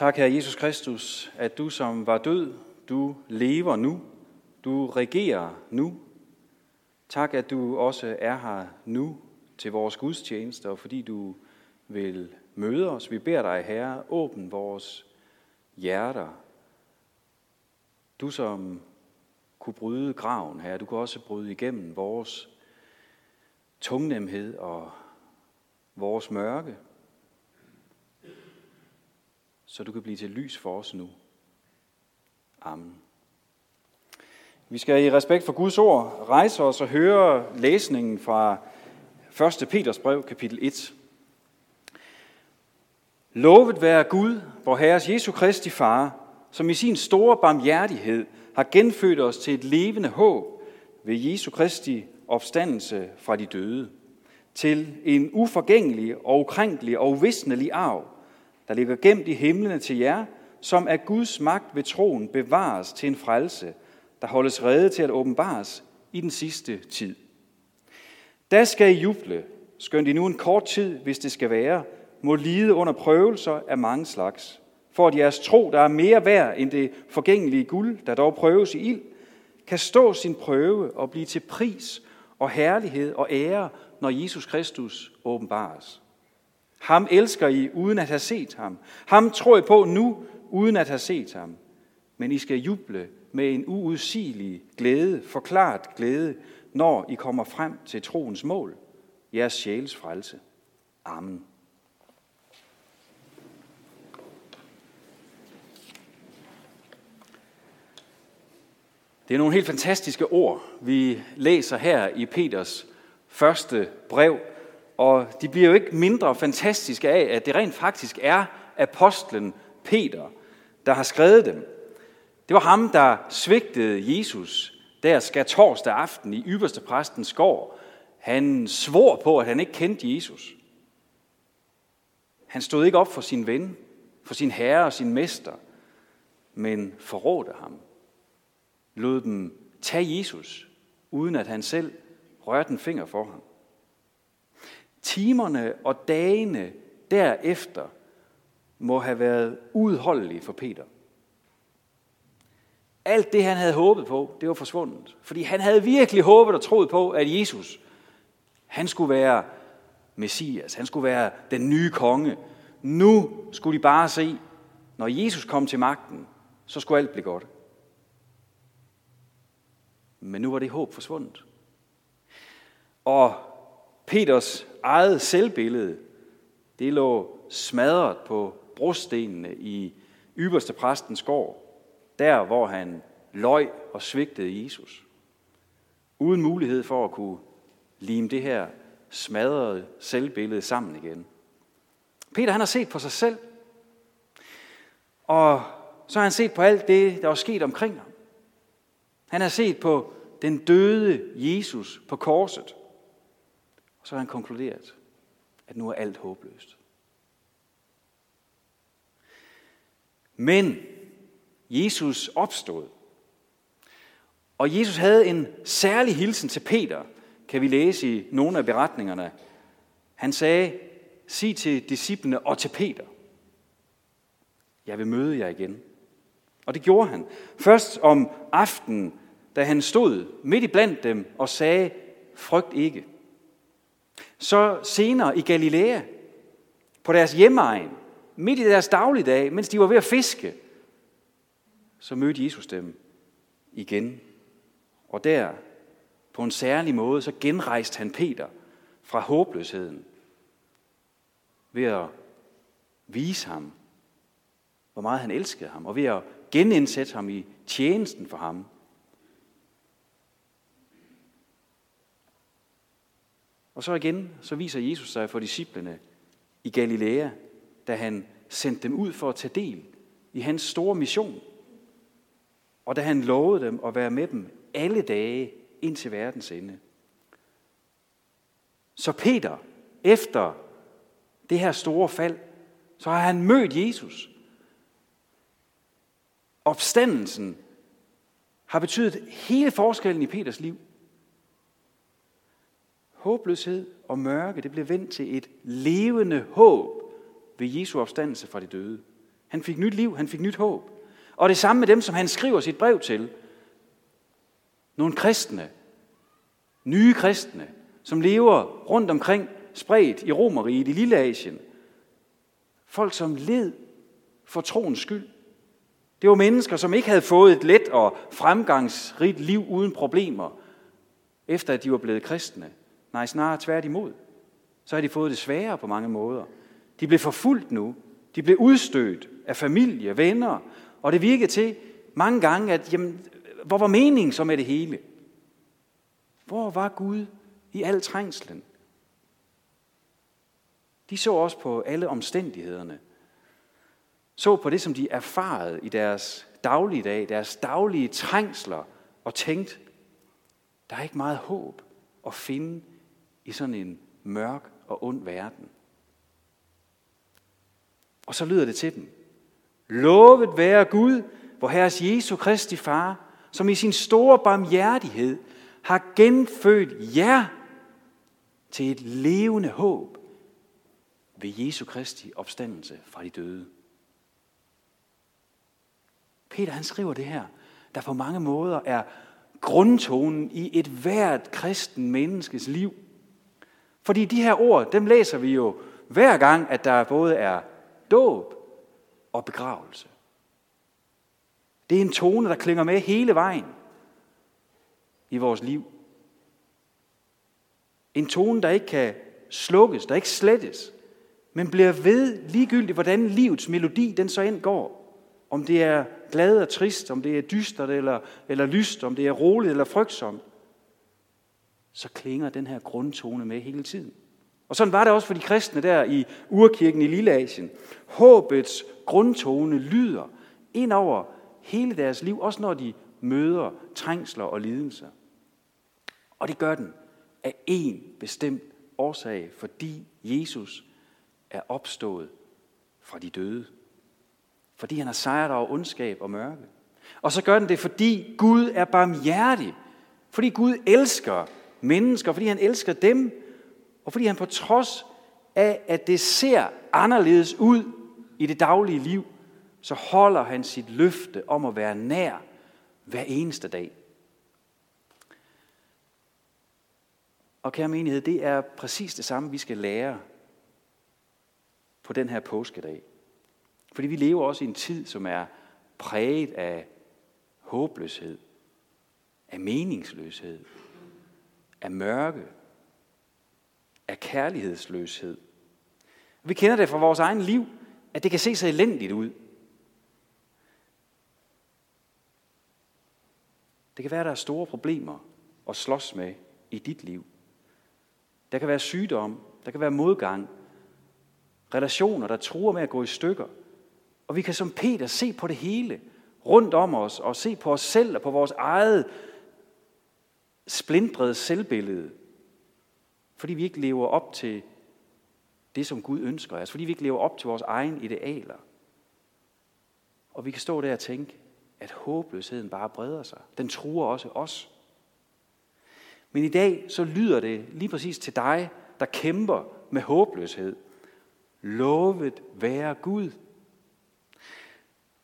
Tak, Herre Jesus Kristus, at du som var død, du lever nu. Du regerer nu. Tak, at du også er her nu til vores gudstjeneste, og fordi du vil møde os. Vi beder dig, Herre, åbn vores hjerter. Du som kunne bryde graven, Herre, du kan også bryde igennem vores tungnemhed og vores mørke, så du kan blive til lys for os nu. Amen. Vi skal i respekt for Guds ord rejse os og høre læsningen fra 1. Peters brev, kapitel 1. Lovet være Gud, vor Herres Jesu Kristi Far, som i sin store barmhjertighed har genfødt os til et levende håb ved Jesu Kristi opstandelse fra de døde, til en uforgængelig og ukrænkelig og uvisnelig arv, der ligger gemt i himlene til jer, som af Guds magt ved troen bevares til en frelse, der holdes rede til at åbenbares i den sidste tid. Da skal I juble, skønt I nu en kort tid, hvis det skal være, må lide under prøvelser af mange slags, for at jeres tro, der er mere værd end det forgængelige guld, der dog prøves i ild, kan stå sin prøve og blive til pris og herlighed og ære, når Jesus Kristus åbenbares. Ham elsker I uden at have set ham. Ham tror I på nu uden at have set ham. Men I skal juble med en uudsigelig glæde, forklaret glæde, når I kommer frem til troens mål, jeres sjæles frelse. Amen. Det er nogle helt fantastiske ord, vi læser her i Peters første brev, og de bliver jo ikke mindre fantastiske af, at det rent faktisk er apostlen Peter, der har skrevet dem. Det var ham, der svigtede Jesus der skal torsdag aften i ypperste præstens gård. Han svor på, at han ikke kendte Jesus. Han stod ikke op for sin ven, for sin herre og sin mester, men forrådte ham. Lod dem tage Jesus, uden at han selv rørte en finger for ham. Timerne og dagene derefter må have været udholdelige for Peter. Alt det, han havde håbet på, det var forsvundet. Fordi han havde virkelig håbet og troet på, at Jesus, han skulle være Messias, han skulle være den nye konge. Nu skulle de bare se, når Jesus kom til magten, så skulle alt blive godt. Men nu var det håb forsvundet. Og Peters eget selvbillede, det lå smadret på brostenene i ypperste præstens gård der hvor han løj og svigtede Jesus. Uden mulighed for at kunne lime det her smadrede selvbillede sammen igen. Peter han har set på sig selv, og så har han set på alt det, der var sket omkring ham. Han har set på den døde Jesus på korset. Og så har han konkluderet, at nu er alt håbløst. Men Jesus opstod. Og Jesus havde en særlig hilsen til Peter, kan vi læse i nogle af beretningerne. Han sagde, sig til disciplene og til Peter, jeg vil møde jer igen. Og det gjorde han. Først om aftenen, da han stod midt i blandt dem og sagde, frygt ikke. Så senere i Galilea, på deres hjemmeegn, midt i deres dagligdag, mens de var ved at fiske, så mødte Jesus dem igen. Og der, på en særlig måde, så genrejste han Peter fra håbløsheden ved at vise ham, hvor meget han elskede ham, og ved at genindsætte ham i tjenesten for ham. Og så igen, så viser Jesus sig for disciplene i Galilea, da han sendte dem ud for at tage del i hans store mission og da han lovede dem at være med dem alle dage ind til verdens ende. Så Peter, efter det her store fald, så har han mødt Jesus. Opstandelsen har betydet hele forskellen i Peters liv. Håbløshed og mørke, det blev vendt til et levende håb ved Jesu opstandelse fra de døde. Han fik nyt liv, han fik nyt håb. Og det samme med dem, som han skriver sit brev til. Nogle kristne, nye kristne, som lever rundt omkring spredt i Romeriet, i Lille Asien. Folk, som led for troens skyld. Det var mennesker, som ikke havde fået et let og fremgangsrigt liv uden problemer, efter at de var blevet kristne. Nej, snarere tværtimod. Så har de fået det sværere på mange måder. De blev forfulgt nu. De blev udstødt af familie, venner. Og det virkede til mange gange, at jamen, hvor var meningen så med det hele? Hvor var Gud i al trængslen? De så også på alle omstændighederne. Så på det, som de erfarede i deres daglige dag, deres daglige trængsler, og tænkte, der er ikke meget håb at finde i sådan en mørk og ond verden. Og så lyder det til dem. Lovet være Gud, hvor Herres Jesu Kristi Far, som i sin store barmhjertighed har genfødt jer til et levende håb ved Jesu Kristi opstandelse fra de døde. Peter han skriver det her, der på mange måder er grundtonen i et hvert kristen menneskes liv. Fordi de her ord, dem læser vi jo hver gang, at der både er dåb og begravelse. Det er en tone, der klinger med hele vejen i vores liv. En tone, der ikke kan slukkes, der ikke slettes, men bliver ved ligegyldigt, hvordan livets melodi den så end går. Om det er glad og trist, om det er dystert eller, eller lyst, om det er roligt eller frygtsomt, så klinger den her grundtone med hele tiden. Og sådan var det også for de kristne der i urkirken i Lilleasien. Håbets grundtone lyder ind over hele deres liv, også når de møder trængsler og lidelser. Og det gør den af en bestemt årsag, fordi Jesus er opstået fra de døde. Fordi han har sejret over ondskab og mørke. Og så gør den det, fordi Gud er barmhjertig. Fordi Gud elsker mennesker, fordi han elsker dem, og fordi han på trods af, at det ser anderledes ud i det daglige liv, så holder han sit løfte om at være nær hver eneste dag. Og kære menighed, det er præcis det samme, vi skal lære på den her påskedag. Fordi vi lever også i en tid, som er præget af håbløshed, af meningsløshed, af mørke, af kærlighedsløshed. Vi kender det fra vores egen liv, at det kan se så elendigt ud. Det kan være, at der er store problemer at slås med i dit liv. Der kan være sygdom, der kan være modgang, relationer, der truer med at gå i stykker. Og vi kan som Peter se på det hele rundt om os og se på os selv og på vores eget splindrede selvbillede. Fordi vi ikke lever op til det, som Gud ønsker os. Fordi vi ikke lever op til vores egen idealer. Og vi kan stå der og tænke, at håbløsheden bare breder sig. Den truer også os. Men i dag så lyder det lige præcis til dig, der kæmper med håbløshed. Lovet være Gud.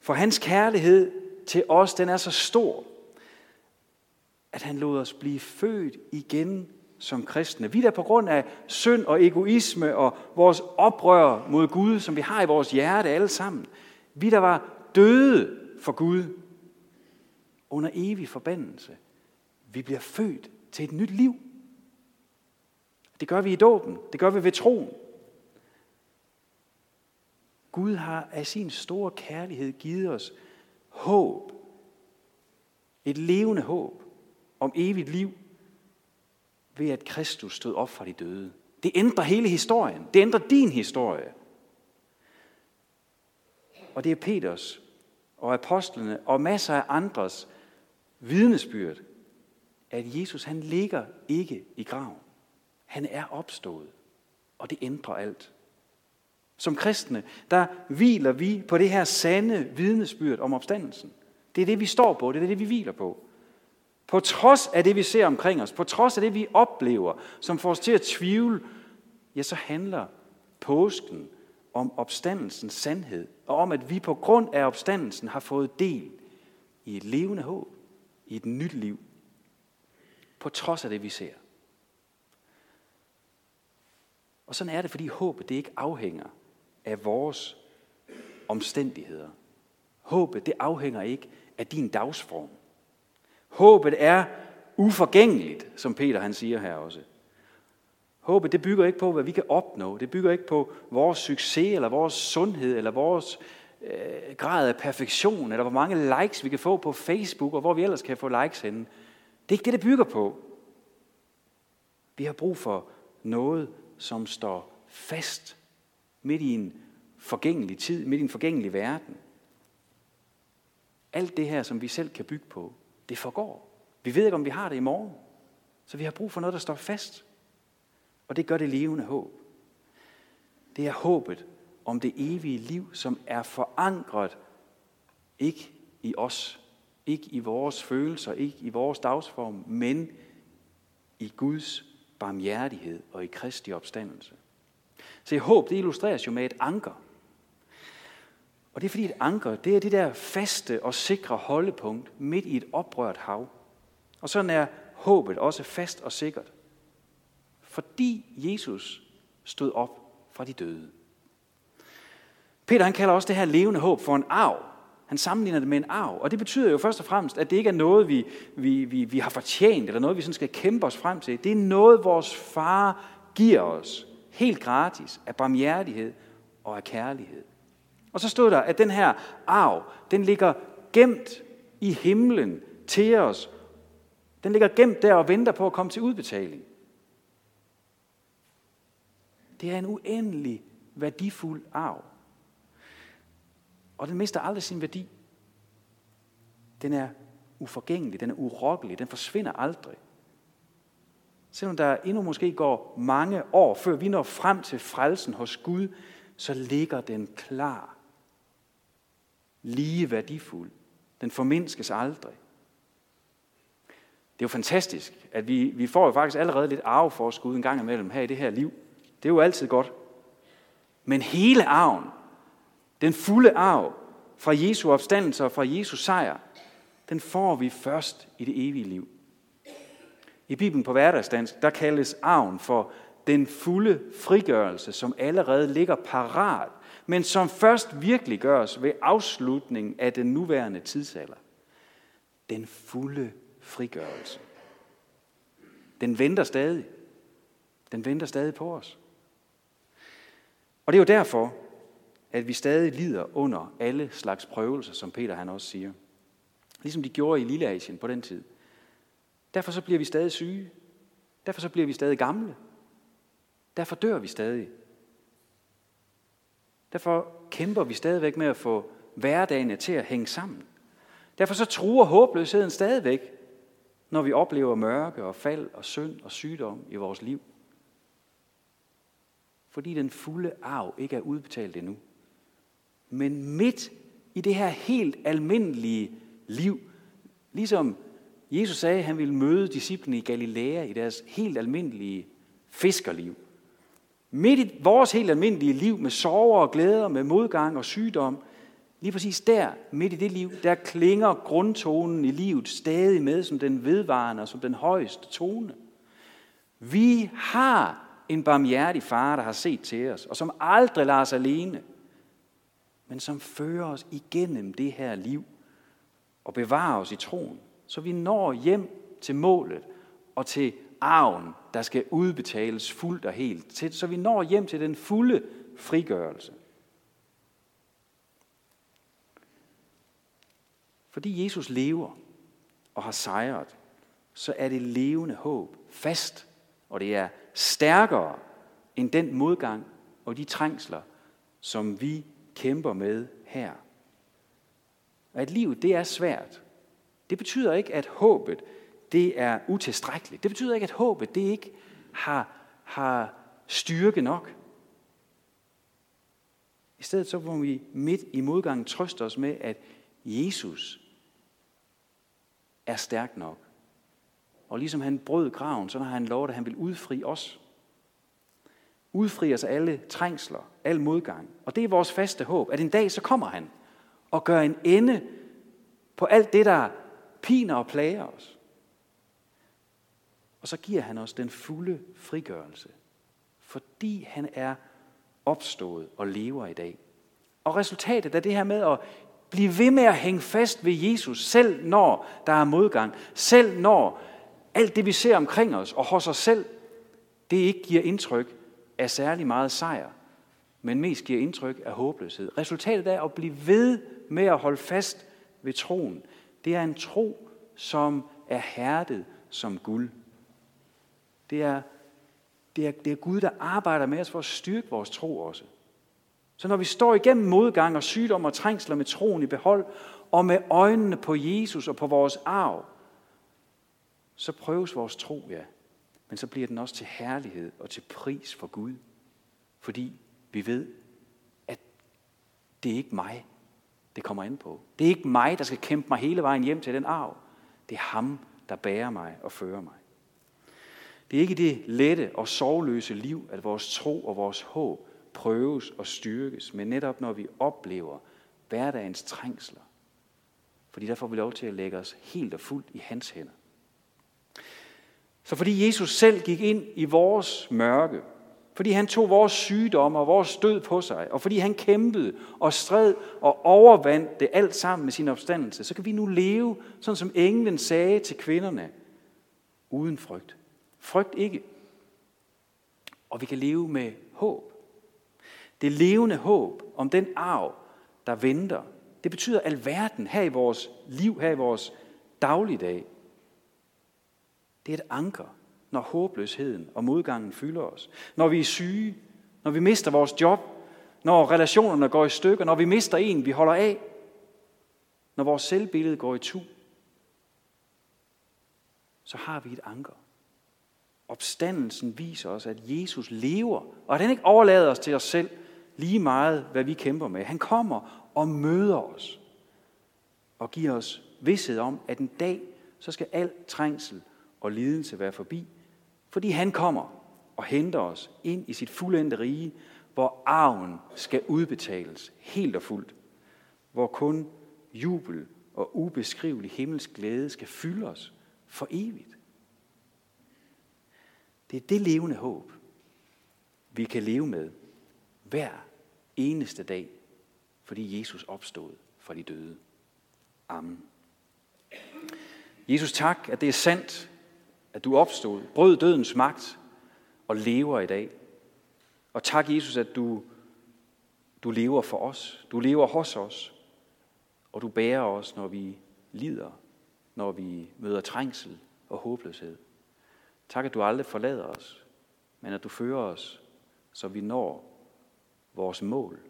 For hans kærlighed til os, den er så stor, at han lod os blive født igen som kristne. Vi der på grund af synd og egoisme og vores oprør mod Gud, som vi har i vores hjerte alle sammen. Vi der var døde for Gud under evig forbandelse. Vi bliver født til et nyt liv. Det gør vi i dåben. Det gør vi ved troen. Gud har af sin store kærlighed givet os håb. Et levende håb om evigt liv ved at Kristus stod op fra de døde. Det ændrer hele historien. Det ændrer din historie. Og det er Peters og apostlene og masser af andres vidnesbyrd, at Jesus han ligger ikke i graven. Han er opstået, og det ændrer alt. Som kristne, der hviler vi på det her sande vidnesbyrd om opstandelsen. Det er det, vi står på, det er det, vi hviler på. På trods af det, vi ser omkring os, på trods af det, vi oplever, som får os til at tvivle, ja, så handler påsken om opstandelsens sandhed, og om at vi på grund af opstandelsen har fået del i et levende håb, i et nyt liv, på trods af det, vi ser. Og sådan er det, fordi håbet det ikke afhænger af vores omstændigheder. Håbet det afhænger ikke af din dagsform. Håbet er uforgængeligt, som Peter han siger her også. Håbet det bygger ikke på, hvad vi kan opnå. Det bygger ikke på vores succes, eller vores sundhed, eller vores øh, grad af perfektion, eller hvor mange likes vi kan få på Facebook, og hvor vi ellers kan få likes henne. Det er ikke det, det bygger på. Vi har brug for noget, som står fast midt i en forgængelig tid, midt i en forgængelig verden. Alt det her, som vi selv kan bygge på, det forgår. Vi ved ikke, om vi har det i morgen. Så vi har brug for noget, der står fast. Og det gør det levende håb. Det er håbet om det evige liv, som er forankret ikke i os, ikke i vores følelser, ikke i vores dagsform, men i Guds barmhjertighed og i Kristi opstandelse. Så håb, det illustreres jo med et anker. Og det er fordi et anker, det er det der faste og sikre holdepunkt midt i et oprørt hav. Og sådan er håbet også fast og sikkert. Fordi Jesus stod op fra de døde. Peter han kalder også det her levende håb for en arv. Han sammenligner det med en arv. Og det betyder jo først og fremmest, at det ikke er noget, vi, vi, vi, vi har fortjent, eller noget, vi sådan skal kæmpe os frem til. Det er noget, vores far giver os helt gratis af barmhjertighed og af kærlighed. Og så stod der, at den her arv, den ligger gemt i himlen til os. Den ligger gemt der og venter på at komme til udbetaling. Det er en uendelig værdifuld arv. Og den mister aldrig sin værdi. Den er uforgængelig, den er urokkelig, den forsvinder aldrig. Selvom der endnu måske går mange år, før vi når frem til frelsen hos Gud, så ligger den klar. Lige værdifuld. Den formindskes aldrig. Det er jo fantastisk, at vi, vi får jo faktisk allerede lidt arveforskud en gang imellem her i det her liv. Det er jo altid godt. Men hele arven, den fulde arv fra Jesu opstandelse og fra Jesu sejr, den får vi først i det evige liv. I Bibelen på hverdagsdansk, der kaldes arven for den fulde frigørelse, som allerede ligger parat, men som først virkelig gøres ved afslutningen af den nuværende tidsalder. Den fulde frigørelse. Den venter stadig. Den venter stadig på os. Og det er jo derfor, at vi stadig lider under alle slags prøvelser, som Peter han også siger. Ligesom de gjorde i Lilleasien på den tid. Derfor så bliver vi stadig syge. Derfor så bliver vi stadig gamle. Derfor dør vi stadig. Derfor kæmper vi stadigvæk med at få hverdagen til at hænge sammen. Derfor så truer håbløsheden stadigvæk, når vi oplever mørke og fald og synd og sygdom i vores liv. Fordi den fulde arv ikke er udbetalt endnu. Men midt i det her helt almindelige liv, ligesom Jesus sagde, at han ville møde disciplene i Galilea i deres helt almindelige fiskerliv. Midt i vores helt almindelige liv med sorger og glæder, med modgang og sygdom, lige præcis der, midt i det liv, der klinger grundtonen i livet stadig med som den vedvarende og som den højeste tone. Vi har en barmhjertig far, der har set til os, og som aldrig lader os alene – men som fører os igennem det her liv og bevarer os i troen, så vi når hjem til målet og til arven, der skal udbetales fuldt og helt, så vi når hjem til den fulde frigørelse. Fordi Jesus lever og har sejret, så er det levende håb fast, og det er stærkere end den modgang og de trængsler, som vi kæmper med her. at livet det er svært. Det betyder ikke, at håbet det er utilstrækkeligt. Det betyder ikke, at håbet det ikke har, har styrke nok. I stedet så må vi midt i modgangen trøste os med, at Jesus er stærk nok. Og ligesom han brød graven, så har han lovet, at han vil udfri os. udfri os af alle trængsler, al modgang. Og det er vores faste håb, at en dag så kommer han og gør en ende på alt det, der piner og plager os. Og så giver han os den fulde frigørelse, fordi han er opstået og lever i dag. Og resultatet af det her med at blive ved med at hænge fast ved Jesus, selv når der er modgang, selv når alt det, vi ser omkring os og hos os selv, det ikke giver indtryk af særlig meget sejr, men mest giver indtryk af håbløshed. Resultatet af at blive ved med at holde fast ved troen, det er en tro, som er hærdet som guld. Det er, det, er, det er Gud, der arbejder med os for at styrke vores tro også. Så når vi står igennem modgang og sygdom og trængsler med troen i behold, og med øjnene på Jesus og på vores arv, så prøves vores tro, ja. Men så bliver den også til herlighed og til pris for Gud. Fordi vi ved, at det er ikke mig, det kommer ind på. Det er ikke mig, der skal kæmpe mig hele vejen hjem til den arv. Det er ham, der bærer mig og fører mig. Det er ikke det lette og sorgløse liv, at vores tro og vores håb prøves og styrkes, men netop når vi oplever hverdagens trængsler. Fordi der får vi lov til at lægge os helt og fuldt i hans hænder. Så fordi Jesus selv gik ind i vores mørke, fordi han tog vores sygdomme og vores død på sig, og fordi han kæmpede og stred og overvandt det alt sammen med sin opstandelse, så kan vi nu leve, sådan som englen sagde til kvinderne, uden frygt. Frygt ikke. Og vi kan leve med håb. Det levende håb om den arv, der venter, det betyder alverden her i vores liv, her i vores dagligdag. Det er et anker, når håbløsheden og modgangen fylder os. Når vi er syge, når vi mister vores job, når relationerne går i stykker, når vi mister en, vi holder af, når vores selvbillede går i tu, så har vi et anker. Opstandelsen viser os, at Jesus lever, og at han ikke overlader os til os selv lige meget, hvad vi kæmper med. Han kommer og møder os og giver os vidshed om, at en dag, så skal al trængsel og lidelse være forbi, fordi han kommer og henter os ind i sit fuldendte rige, hvor arven skal udbetales helt og fuldt, hvor kun jubel og ubeskrivelig himmelsk glæde skal fylde os for evigt. Det er det levende håb, vi kan leve med hver eneste dag, fordi Jesus opstod fra de døde. Amen. Jesus, tak, at det er sandt, at du opstod, brød dødens magt og lever i dag. Og tak, Jesus, at du, du lever for os. Du lever hos os. Og du bærer os, når vi lider, når vi møder trængsel og håbløshed. Tak, at du aldrig forlader os, men at du fører os, så vi når vores mål.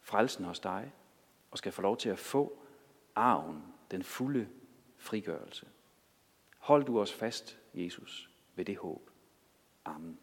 Frelsen hos dig, og skal få lov til at få arven, den fulde frigørelse. Hold du os fast, Jesus, ved det håb. Amen.